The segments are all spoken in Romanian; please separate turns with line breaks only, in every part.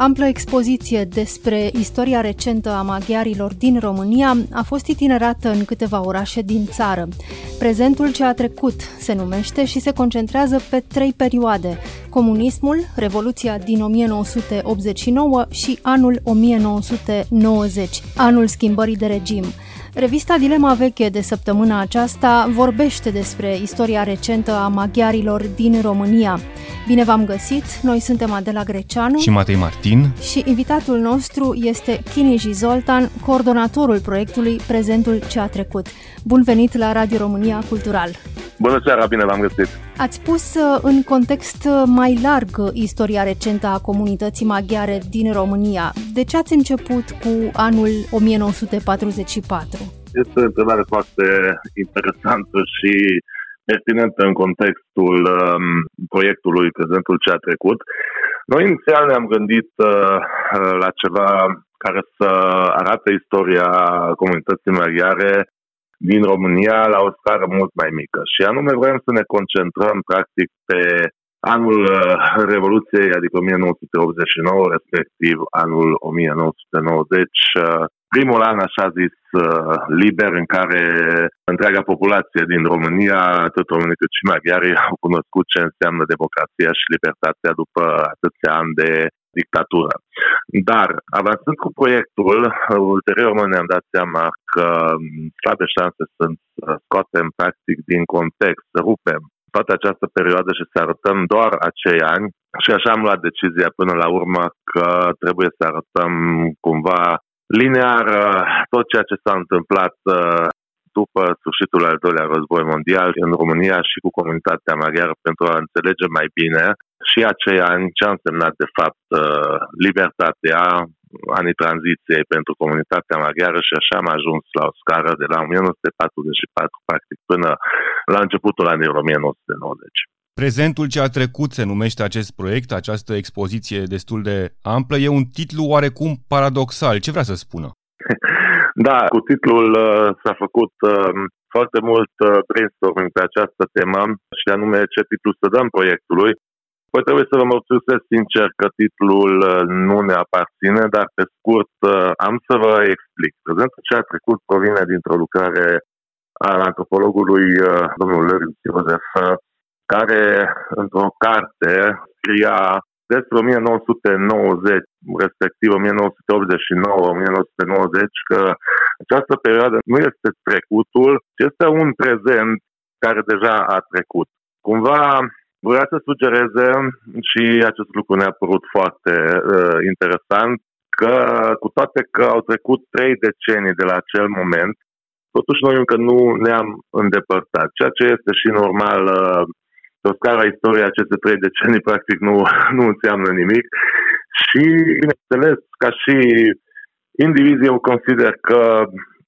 Amplă expoziție despre istoria recentă a maghiarilor din România a fost itinerată în câteva orașe din țară. Prezentul ce a trecut se numește și se concentrează pe trei perioade: comunismul, Revoluția din 1989 și anul 1990, anul schimbării de regim. Revista Dilema Veche de săptămâna aceasta vorbește despre istoria recentă a maghiarilor din România. Bine v-am găsit! Noi suntem Adela Greceanu
și Matei Martin
și invitatul nostru este Kiniji Zoltan, coordonatorul proiectului Prezentul ce a trecut. Bun venit la Radio România Cultural!
Bună seara, bine v-am găsit!
Ați pus uh, în context uh, mai larg istoria recentă a comunității maghiare din România. De ce ați început cu anul 1944?
Este o întrebare foarte interesantă și pertinentă în contextul um, proiectului Prezentul ce a trecut. Noi inițial ne-am gândit uh, la ceva care să arate istoria comunității maghiare din România la o scară mult mai mică. Și anume vrem să ne concentrăm practic pe anul uh, Revoluției, adică 1989, respectiv anul 1990, primul an, așa zis, uh, liber în care întreaga populație din România, atât românii cât și maghiari, au cunoscut ce înseamnă democrația și libertatea după atâția ani de dictatură. Dar, avansând cu proiectul, ulterior noi ne-am dat seama că toate șanse sunt să scoatem practic din context, să rupem toată această perioadă și să arătăm doar acei ani și așa am luat decizia până la urmă că trebuie să arătăm cumva linear uh, tot ceea ce s-a întâmplat uh, după sfârșitul al doilea război mondial în România și cu comunitatea maghiară pentru a înțelege mai bine și acei ani ce a însemnat de fapt uh, libertatea, anii tranziției pentru comunitatea maghiară și așa am ajuns la o scară de la 1944 practic până la începutul anilor 1990.
Prezentul ce a trecut se numește acest proiect, această expoziție destul de amplă. E un titlu oarecum paradoxal. Ce vrea să spună?
Da, cu titlul uh, s-a făcut uh, foarte mult uh, brainstorming pe această temă și anume ce titlu să dăm proiectului. Păi trebuie să vă mărturisesc sincer că titlul uh, nu ne aparține, dar pe scurt uh, am să vă explic. Prezentul ce a trecut provine dintr-o lucrare al antropologului uh, domnul Lărius Iosef care într-o carte scria despre 1990, respectiv 1989-1990, că această perioadă nu este trecutul, ci este un prezent care deja a trecut. Cumva vrea să sugereze, și acest lucru ne-a părut foarte uh, interesant, că cu toate că au trecut trei decenii de la acel moment, totuși noi încă nu ne-am îndepărtat, ceea ce este și normal uh, pe o scară a istoriei aceste trei decenii practic nu, nu înseamnă nimic. Și, bineînțeles, ca și indivizi, eu consider că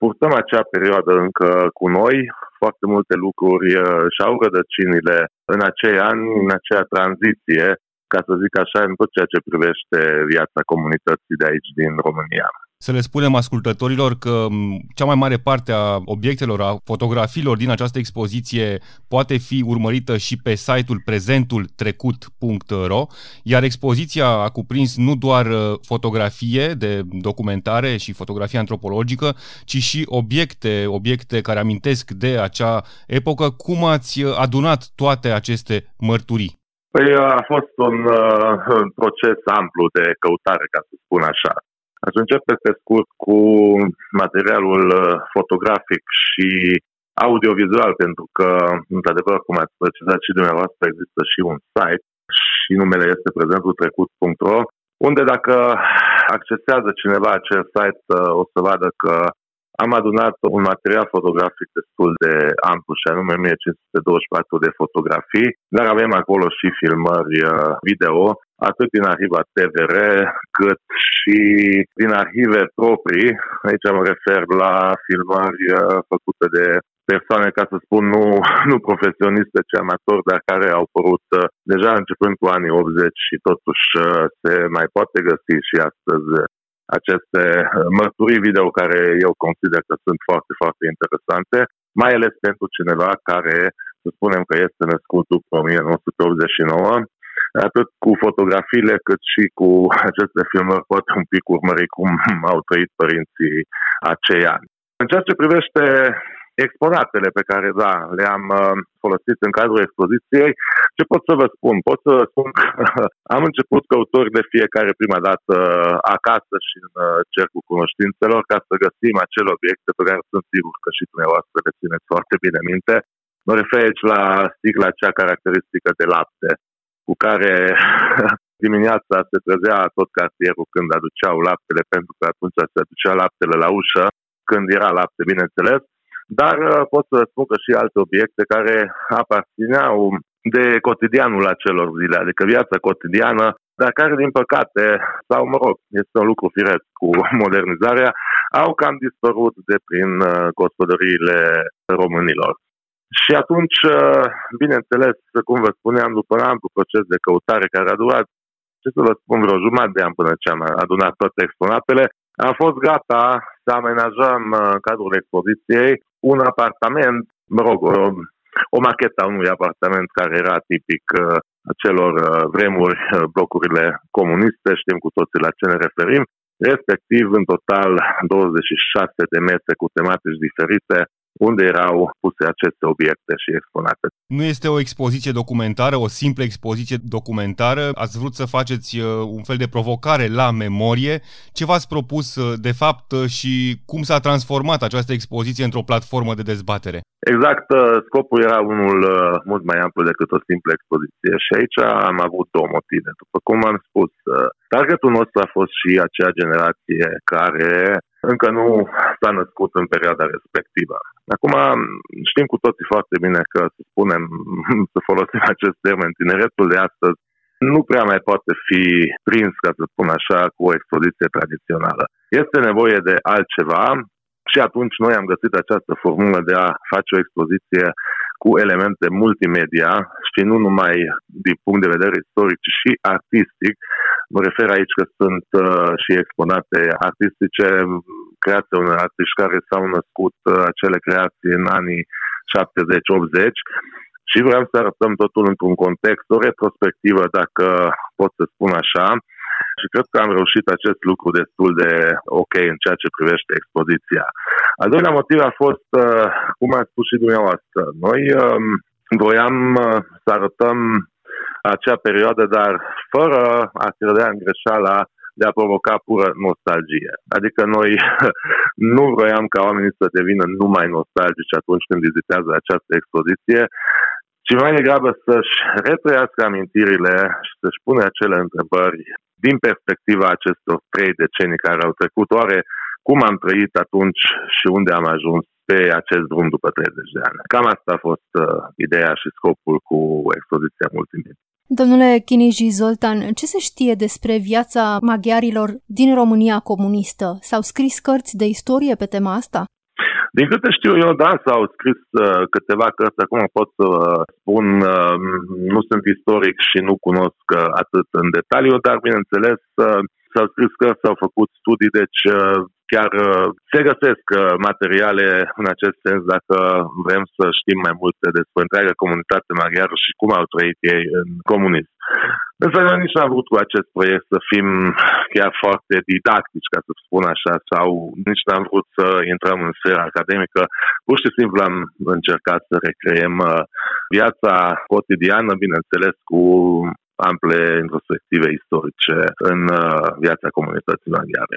purtăm acea perioadă încă cu noi, foarte multe lucruri uh, și-au rădăcinile în acei ani, în acea tranziție, ca să zic așa, în tot ceea ce privește viața comunității de aici din România
să le spunem ascultătorilor că cea mai mare parte a obiectelor, a fotografiilor din această expoziție poate fi urmărită și pe site-ul prezentultrecut.ro, iar expoziția a cuprins nu doar uh, fotografie de documentare și fotografie antropologică, ci și obiecte, obiecte care amintesc de acea epocă. Cum ați uh, adunat toate aceste mărturii?
Păi a fost un, uh, un proces amplu de căutare, ca să spun așa. Aș începe pe scurt cu materialul uh, fotografic și audiovizual, pentru că, într-adevăr, cum ați precizat și dumneavoastră, există și un site și numele este prezentultrecut.ro, unde dacă accesează cineva acel site, uh, o să vadă că am adunat un material fotografic destul de amplu și anume 1524 de fotografii, dar avem acolo și filmări uh, video, atât din arhiva TVR, cât și din arhive proprii. Aici mă refer la filmări uh, făcute de persoane, ca să spun, nu, nu profesioniste, ci amatori, dar care au apărut uh, deja începând cu anii 80 și totuși se mai poate găsi și astăzi aceste mărturii video care eu consider că sunt foarte, foarte interesante, mai ales pentru cineva care, să spunem că este născut după 1989, atât cu fotografiile cât și cu aceste filmări pot un pic urmări cum au trăit părinții acei ani. În ceea ce privește exponatele pe care, da, le-am uh, folosit în cadrul expoziției, ce pot să vă spun? Pot să vă spun că am început căutori de fiecare prima dată uh, acasă și în uh, cercul cunoștințelor ca să găsim acele obiecte pe care sunt sigur că și dumneavoastră le țineți foarte bine minte. Mă refer aici la sticla cea caracteristică de lapte, cu care dimineața se trezea tot cartierul când aduceau laptele, pentru că atunci se aducea laptele la ușă, când era lapte, bineînțeles, dar uh, pot să spun că și alte obiecte care aparțineau de cotidianul acelor zile, adică viața cotidiană, dar care, din păcate, sau mă rog, este un lucru firesc cu modernizarea, au cam dispărut de prin uh, gospodăriile românilor. Și atunci, uh, bineînțeles, cum vă spuneam, după un amplu proces de căutare care a durat, ce să vă spun, vreo jumătate de an până ce am adunat toate exponatele, am fost gata să amenajăm în cadrul expoziției un apartament, mă rog, o, o machetă a unui apartament care era tipic uh, acelor uh, vremuri, uh, blocurile comuniste, știm cu toții la ce ne referim, respectiv în total 26 de mese cu tematici diferite, unde erau puse aceste obiecte și exponate.
Nu este o expoziție documentară, o simplă expoziție documentară. Ați vrut să faceți uh, un fel de provocare la memorie. Ce v-ați propus uh, de fapt uh, și cum s-a transformat această expoziție într-o platformă de dezbatere?
Exact, scopul era unul mult mai amplu decât o simplă expoziție și aici am avut două motive. După cum am spus, targetul nostru a fost și acea generație care încă nu s-a născut în perioada respectivă. Acum știm cu toții foarte bine că, să spunem, să folosim acest termen, tineretul de astăzi nu prea mai poate fi prins, ca să spun așa, cu o expoziție tradițională. Este nevoie de altceva și atunci noi am găsit această formulă de a face o expoziție cu elemente multimedia și nu numai din punct de vedere istoric, ci și artistic. Mă refer aici că sunt uh, și exponate artistice, create unor artiști care s-au născut uh, acele creații în anii 70-80 și vreau să arătăm totul într-un context, o retrospectivă, dacă pot să spun așa, și cred că am reușit acest lucru destul de ok în ceea ce privește expoziția. Al doilea motiv a fost, uh, cum a spus și dumneavoastră, noi um, voiam uh, să arătăm acea perioadă, dar fără a credea în greșeala de a provoca pură nostalgie. Adică noi nu vroiam ca oamenii să devină numai nostalgici atunci când vizitează această expoziție, ci mai degrabă să-și retrăiască amintirile și să-și pune acele întrebări din perspectiva acestor trei decenii care au trecut. Oare cum am trăit atunci și unde am ajuns pe acest drum după 30 de ani? Cam asta a fost uh, ideea și scopul cu expoziția multimedia.
Domnule Chiniji Zoltan, ce se știe despre viața maghiarilor din România comunistă? S-au scris cărți de istorie pe tema asta?
Din câte știu eu, da, s-au scris uh, câteva cărți, acum pot să uh, spun, uh, nu sunt istoric și nu cunosc uh, atât în detaliu, dar bineînțeles uh, s-au scris cărți, s-au făcut studii, deci uh, chiar uh, se găsesc uh, materiale în acest sens dacă vrem să știm mai multe despre întreaga comunitate maghiară și cum au trăit ei în comunism. Însă noi nici n-am vrut cu acest proiect să fim chiar foarte didactici, ca să spun așa, sau nici n-am vrut să intrăm în sfera academică. Pur și simplu am încercat să recreăm uh, viața cotidiană, bineînțeles, cu ample introspective istorice în viața comunității maghiare.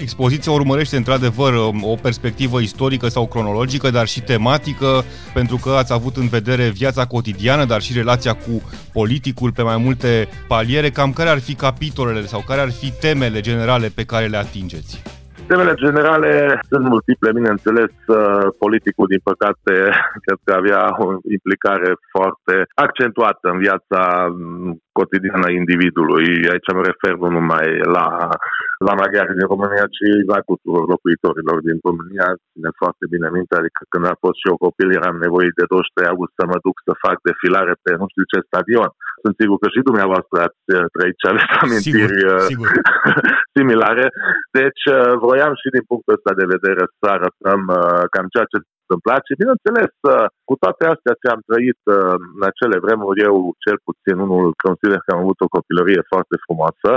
Expoziția urmărește într-adevăr o perspectivă istorică sau cronologică, dar și tematică, pentru că ați avut în vedere viața cotidiană, dar și relația cu politicul pe mai multe paliere. Cam care ar fi capitolele sau care ar fi temele generale pe care le atingeți?
Temele generale sunt multiple, bineînțeles, uh, politicul, din păcate, cred că avea o implicare foarte accentuată în viața mm, cotidiană a individului. Aici mă refer nu numai la, la maghiari din România, ci la tuturor locuitorilor din România. Ține foarte bine minte, adică când a fost și eu copil, eram nevoit de 23 august să mă duc să fac defilare pe nu știu ce stadion. Sunt sigur că și dumneavoastră ați trăit și aveți amintiri sigur, uh, sigur. similare. Deci uh, vroiam și din punctul ăsta de vedere să arătăm uh, cam ceea ce întâmplat și bineînțeles cu toate astea ce am trăit în acele vremuri, eu cel puțin unul consider că am avut o copilărie foarte frumoasă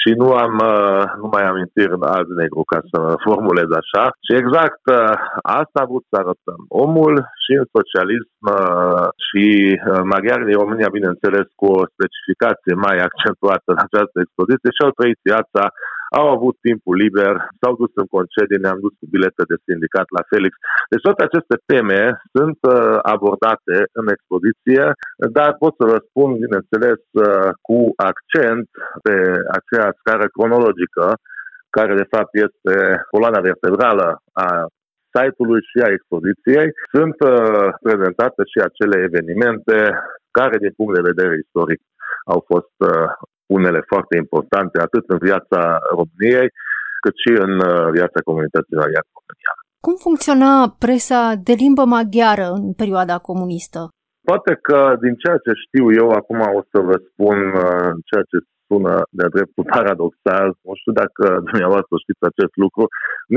și nu am uh, nu mai amintiri în alt negru ca să formulez așa. Și exact uh, asta a vrut să arătăm. Omul și în socialism uh, și maghiari din România, bineînțeles, cu o specificație mai accentuată în această expoziție și au trăit viața au avut timpul liber, s-au dus în concedii, ne-am dus cu bilete de sindicat la Felix. Deci toate aceste teme sunt uh, abordate în expoziție, dar pot să vă spun, bineînțeles, uh, cu accent pe acea scară cronologică, care de fapt este coloana vertebrală a site-ului și a expoziției, sunt uh, prezentate și acele evenimente care, din punct de vedere istoric, au fost uh, unele foarte importante, atât în viața României, cât și în uh, viața comunității maghiare româniană.
Cum funcționa presa de limbă maghiară în perioada comunistă?
Poate că din ceea ce știu eu, acum o să vă spun uh, ceea ce sună de-a dreptul paradoxal, nu știu dacă dumneavoastră știți acest lucru,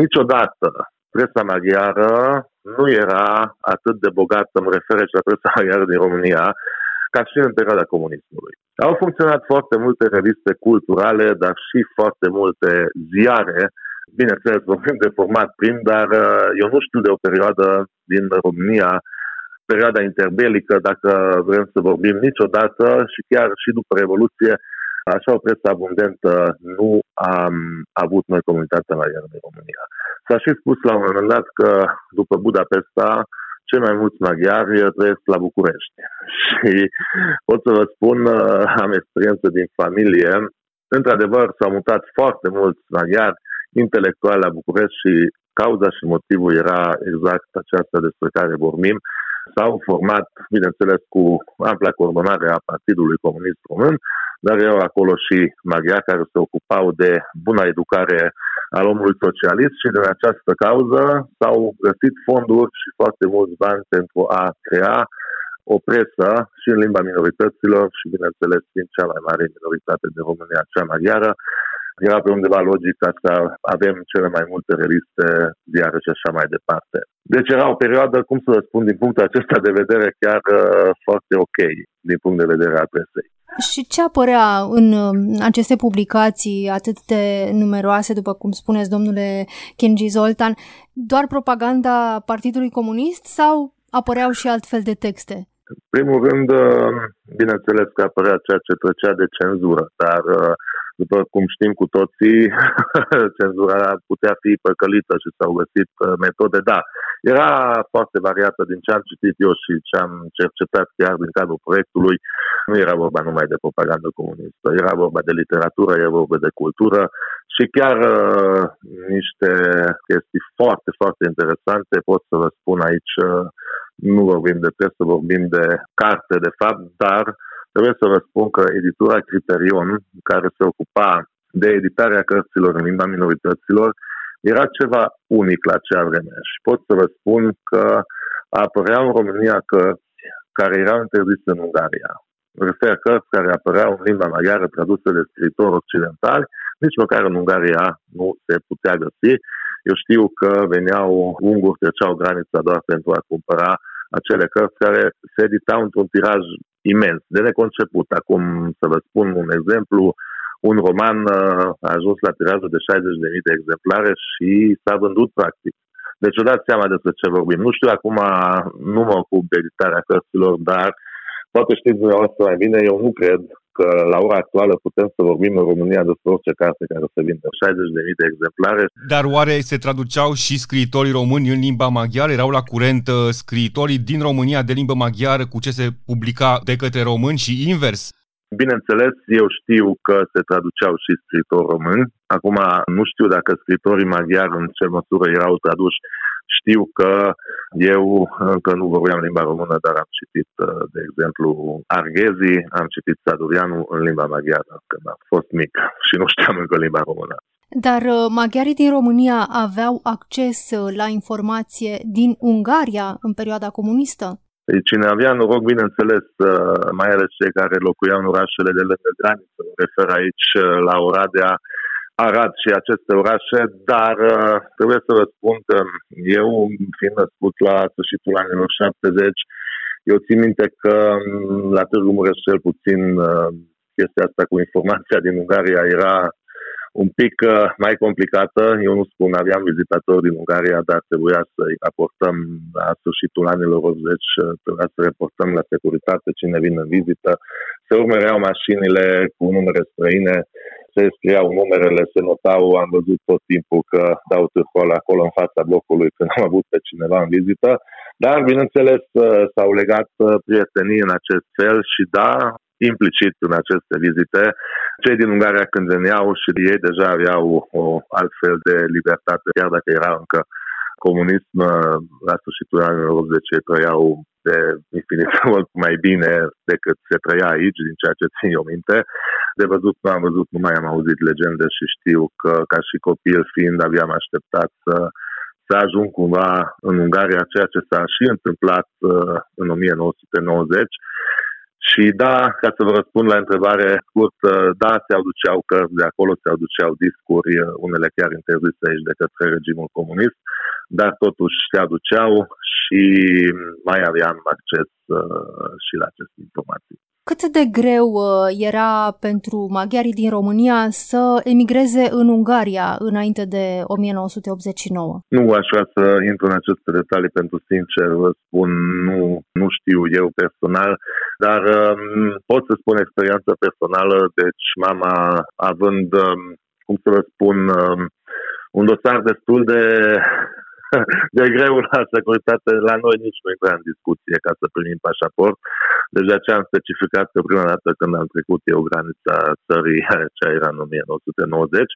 niciodată presa maghiară nu era atât de bogată, mă refer și la presa maghiară din România, ca și în perioada comunismului. Au funcționat foarte multe reviste culturale, dar și foarte multe ziare, bineînțeles vorbim de format prim, dar uh, eu nu știu de o perioadă din România, perioada interbelică, dacă vrem să vorbim niciodată și chiar și după Revoluție, așa o presă abundentă nu am avut noi comunitatea la în România. S-a și spus la un moment dat că după Budapesta, cei mai mulți maghiari trăiesc la București. Și pot să vă spun, uh, am experiență din familie, într-adevăr s-au mutat foarte mulți maghiari intelectuali la București și cauza și motivul era exact aceasta despre care vorbim. S-au format, bineînțeles, cu ampla coordonare a Partidului Comunist Român, dar erau acolo și maghiari care se ocupau de buna educare al omului socialist și din această cauză s-au găsit fonduri și foarte mulți bani pentru a crea o presă și în limba minorităților și, bineînțeles, fiind cea mai mare minoritate de România, cea maghiară, era pe undeva logica să avem cele mai multe reviste, ziare și așa mai departe. Deci era o perioadă, cum să vă spun, din punctul acesta de vedere, chiar uh, foarte ok, din punct de vedere al presei.
Și ce apărea în um, aceste publicații atât de numeroase, după cum spuneți, domnule Kenji Zoltan, doar propaganda Partidului Comunist sau apăreau și altfel de texte?
În primul rând, um, bineînțeles că apărea ceea ce trecea de cenzură, dar uh, după cum știm cu toții, cenzura putea fi păcălită și s-au găsit uh, metode. Da, era foarte variată din ce am citit eu și ce am cercetat chiar din cadrul proiectului. Nu era vorba numai de propagandă comunistă, era vorba de literatură, era vorba de cultură și chiar uh, niște chestii foarte, foarte interesante. Pot să vă spun aici, uh, nu vorbim de presă, vorbim de carte, de fapt, dar trebuie să vă spun că editura Criterion, care se ocupa de editarea cărților în limba minorităților, era ceva unic la acea vreme și pot să vă spun că apăreau în România cărți care erau interzise în Ungaria. Refer cărți care apăreau în limba maghiară traduse de scritori occidentali, nici măcar în Ungaria nu se putea găsi. Eu știu că veneau unguri, treceau granița doar pentru a cumpăra acele cărți care se editau într-un tiraj imens, de neconceput. Acum, să vă spun un exemplu, un roman uh, a ajuns la tirajul de 60.000 de exemplare și s-a vândut practic. Deci o dați seama despre ce vorbim. Nu știu acum, nu mă ocup de editarea cărților, dar poate știți dumneavoastră mai bine, eu nu cred că la ora actuală putem să vorbim în România despre orice carte care se vinde. 60.000 de exemplare.
Dar oare se traduceau și scriitorii români în limba maghiară? Erau la curent uh, scriitorii din România de limbă maghiară cu ce se publica de către români și invers?
Bineînțeles, eu știu că se traduceau și scritori români. Acum nu știu dacă scritorii maghiari în ce măsură erau traduși. Știu că eu încă nu vorbeam limba română, dar am citit, de exemplu, Arghezi, am citit Sadurianu în limba maghiară când am fost mic și nu știam încă limba română.
Dar uh, maghiarii din România aveau acces uh, la informație din Ungaria în perioada comunistă?
Deci cine avea noroc, bineînțeles, uh, mai ales cei care locuiau în orașele de lângă graniță, mă refer aici la Oradea, Arad și aceste orașe, dar trebuie să vă spun că eu, fiind născut la sfârșitul anilor 70, eu țin minte că mm, la Târgu Mureș cel puțin chestia asta cu informația din Ungaria era un pic uh, mai complicată. Eu nu spun, aveam vizitatori din Ungaria, dar trebuia să-i raportăm la sfârșitul anilor 80, uh, trebuia să reportăm la securitate cine vine în vizită. Se urmăreau mașinile cu numere străine, se scriau numerele, se notau, am văzut tot timpul că dau târcol acolo în fața blocului când am avut pe cineva în vizită. Dar, bineînțeles, uh, s-au legat prietenii în acest fel și da, implicit în aceste vizite. Cei din Ungaria când veneau și ei deja aveau o altfel de libertate, chiar dacă era încă comunism, la sfârșitul anilor 80 trăiau de infinit mult mai bine decât se trăia aici, din ceea ce țin eu minte. De văzut nu am văzut, nu mai am auzit legende și știu că ca și copil fiind aveam așteptat să să ajung cumva în Ungaria, ceea ce s-a și întâmplat uh, în 1990 și da, ca să vă răspund la întrebare scurtă, da, se aduceau cărți de acolo, se aduceau discuri, unele chiar interzise aici de către regimul comunist, dar totuși se aduceau și mai aveam acces uh, și la aceste informații.
Cât de greu uh, era pentru maghiarii din România să emigreze în Ungaria înainte de 1989?
Nu aș vrea să intru în aceste detalii pentru sincer, vă spun, nu, nu știu eu personal, dar um, pot să spun experiență personală, deci mama având, um, cum să vă spun, um, un dosar destul de de greu la securitate, la noi nici nu intra în discuție ca să primim pașaport. Deja ce am specificat că prima dată când am trecut eu granița țării, ce era în 1990,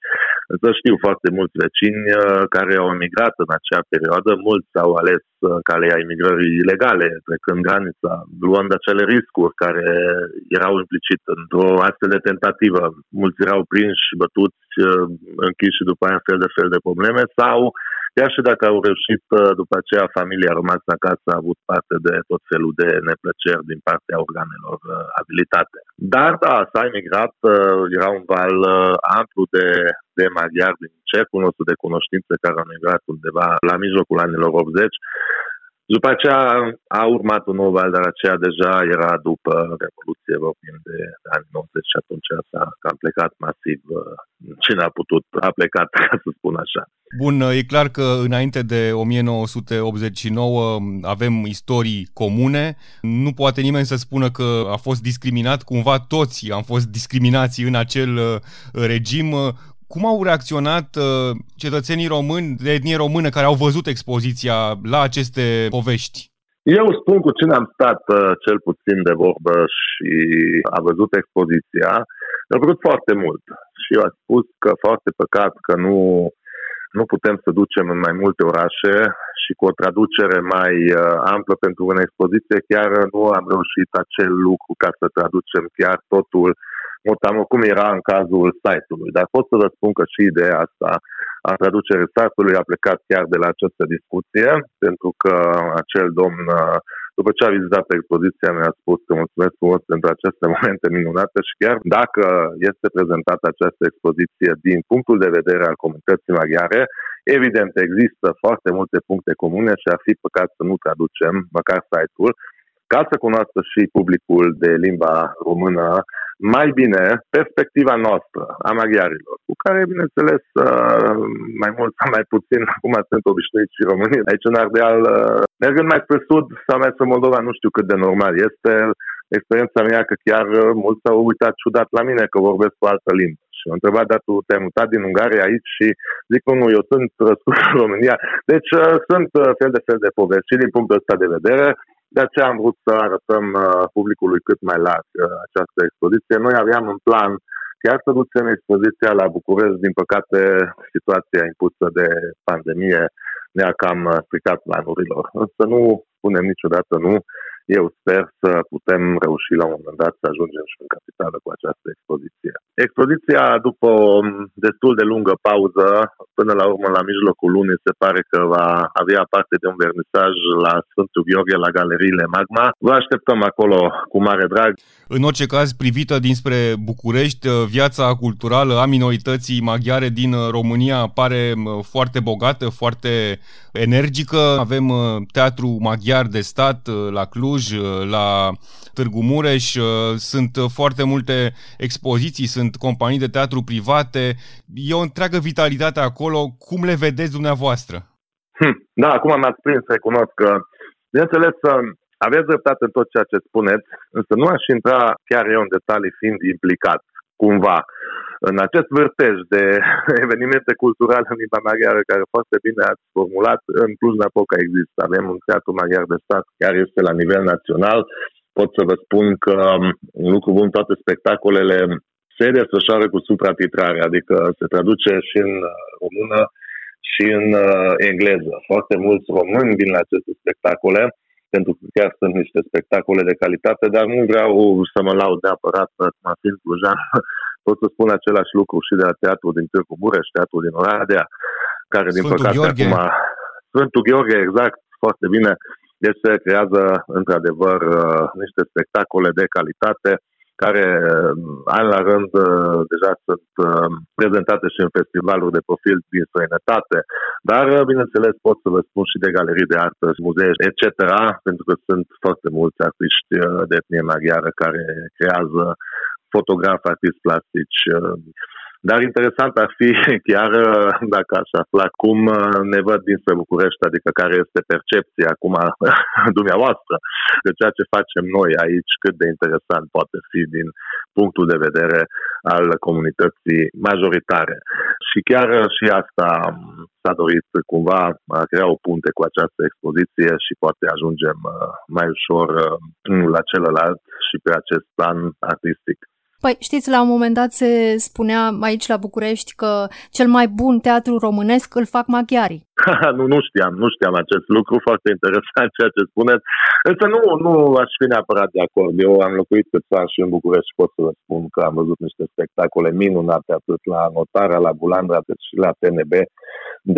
să știu foarte mulți vecini uh, care au emigrat în acea perioadă, mulți au ales uh, calea imigrării ilegale, trecând granița, luând acele riscuri care erau implicite într-o astfel de tentativă. Mulți erau prinși, bătuți, uh, închiși și după aia fel de fel de probleme sau Chiar și dacă au reușit, uh, după aceea familia a rămas acasă, a avut parte de tot felul de neplăceri din partea organelor uh, abilitate. Dar, da, s-a emigrat, uh, era un val amplu de, de maghiari din cercul nostru de cunoștințe care au emigrat undeva la mijlocul anilor 80 după aceea a urmat un nou val, dar aceea deja era după Revoluție, vorbim de anii 90 și atunci s-a cam plecat masiv. Cine a putut, a plecat, ca să spun așa.
Bun, e clar că înainte de 1989 avem istorii comune. Nu poate nimeni să spună că a fost discriminat. Cumva toți am fost discriminați în acel uh, regim. Cum au reacționat uh, cetățenii români de etnie română care au văzut expoziția la aceste povești?
Eu spun cu cine am stat uh, cel puțin de vorbă și a văzut expoziția, a vrut foarte mult. Și eu aș spus că foarte păcat că nu, nu putem să ducem în mai multe orașe și cu o traducere mai uh, amplă pentru o expoziție, chiar nu am reușit acel lucru ca să traducem chiar totul Mutamo cum era în cazul site-ului. Dar pot să vă spun că și ideea asta a traducerii site-ului a plecat chiar de la această discuție, pentru că acel domn, după ce a vizitat expoziția, mi-a spus că mulțumesc frumos pentru aceste momente minunate și chiar dacă este prezentată această expoziție din punctul de vedere al comunității maghiare, evident există foarte multe puncte comune și ar fi păcat să nu traducem măcar site-ul, ca să cunoască și publicul de limba română mai bine perspectiva noastră a maghiarilor, cu care, bineînțeles, uh, mai mult sau mai puțin, acum sunt obișnuiți și românii. Aici, în Ardeal, uh, mergând mai spre sud sau mai spre Moldova, nu știu cât de normal este. Experiența mea că chiar uh, mulți s-au uitat ciudat la mine că vorbesc cu altă limbă. Și m-a întrebat, dar tu te-ai mutat din Ungaria aici și zic, nu, nu, eu sunt răscut în România. Deci sunt fel de fel de povesti și din punctul ăsta de vedere De aceea am vrut să arătăm publicului cât mai larg această expoziție. Noi aveam în plan chiar să ducem expoziția la București, din păcate situația impusă de pandemie ne-a cam stricat planurilor. Însă nu spunem niciodată nu eu sper să putem reuși la un moment dat să ajungem și în capitală cu această expoziție. Expoziția, după o destul de lungă pauză, până la urmă la mijlocul lunii se pare că va avea parte de un vernisaj la Sfântul Gheorghe, la galeriile Magma. Vă așteptăm acolo cu mare drag.
În orice caz, privită dinspre București, viața culturală a minorității maghiare din România pare foarte bogată, foarte energică. Avem teatru maghiar de stat la Cluj, Cluj, uh, la Târgu Mureș, uh, sunt foarte multe expoziții, sunt companii de teatru private, e o întreagă vitalitate acolo. Cum le vedeți dumneavoastră?
Hm, da, acum m-ați prins, recunosc că, bineînțeles, aveți dreptate în tot ceea ce spuneți, însă nu aș intra chiar eu în detalii fiind implicat, cumva, în acest vârtej de evenimente culturale în limba maghiară, care foarte bine ați formulat, în Cluj-Napoca există. Avem un teatru maghiar de stat care este la nivel național. Pot să vă spun că um, un lucru bun, toate spectacolele se desfășoară cu supratitrare, adică se traduce și în uh, română și în uh, engleză. Foarte mulți români vin la aceste spectacole pentru că chiar sunt niște spectacole de calitate, dar nu vreau să mă laud neapărat, cum fiind clujan, pot să spun același lucru și de la teatru din Târgu Mureș, teatru din Oradea, care din
Sfântul
păcate
Gheorghe.
acum... Sfântul Gheorghe, exact, foarte bine. Deci se creează într-adevăr uh, niște spectacole de calitate care uh, an la rând uh, deja sunt prezentate și în festivaluri de profil din străinătate, dar bineînțeles pot să vă spun și de galerii de artă, muzee, etc., pentru că sunt foarte mulți artiști de etnie maghiară care creează fotograf, artist plastici. Uh, dar interesant ar fi chiar uh, dacă aș afla cum uh, ne văd dinspre București, adică care este percepția acum dumneavoastră de ceea ce facem noi aici, cât de interesant poate fi din punctul de vedere al comunității majoritare. Și chiar și asta um, s-a dorit cumva a crea o punte cu această expoziție și poate ajungem mai ușor unul la celălalt și pe acest plan artistic.
Păi știți, la un moment dat se spunea aici la București că cel mai bun teatru românesc îl fac maghiarii.
nu, nu știam, nu știam acest lucru, foarte interesant ceea ce spuneți. Însă nu, nu aș fi neapărat de acord. Eu am locuit câțiva ani și în București și pot să vă spun că am văzut niște spectacole minunate atât la Notarea, la Bulandra, atât și la TNB.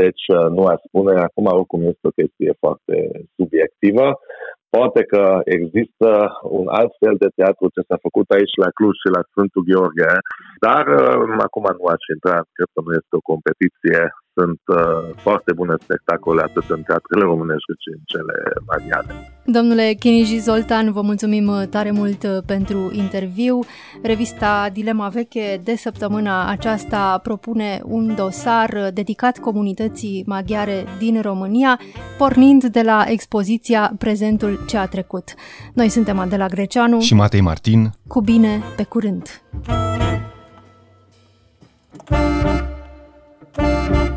Deci nu aș spune, acum oricum este o chestie foarte subiectivă. Poate că există un alt fel de teatru ce s-a făcut aici la Cluj și la Sfântul Gheorghe, dar uh, acum nu aș intra, cred că nu este o competiție. Sunt uh, foarte bune spectacole atât în teatrele românești cât și în cele maghiare.
Domnule Chiniji Zoltan, vă mulțumim uh, tare mult uh, pentru interviu. Revista Dilema Veche de săptămâna aceasta propune un dosar uh, dedicat comunității maghiare din România, pornind de la expoziția Prezentul ce a trecut. Noi suntem Adela Greceanu
și Matei Martin.
Cu bine, pe curând! Thank you.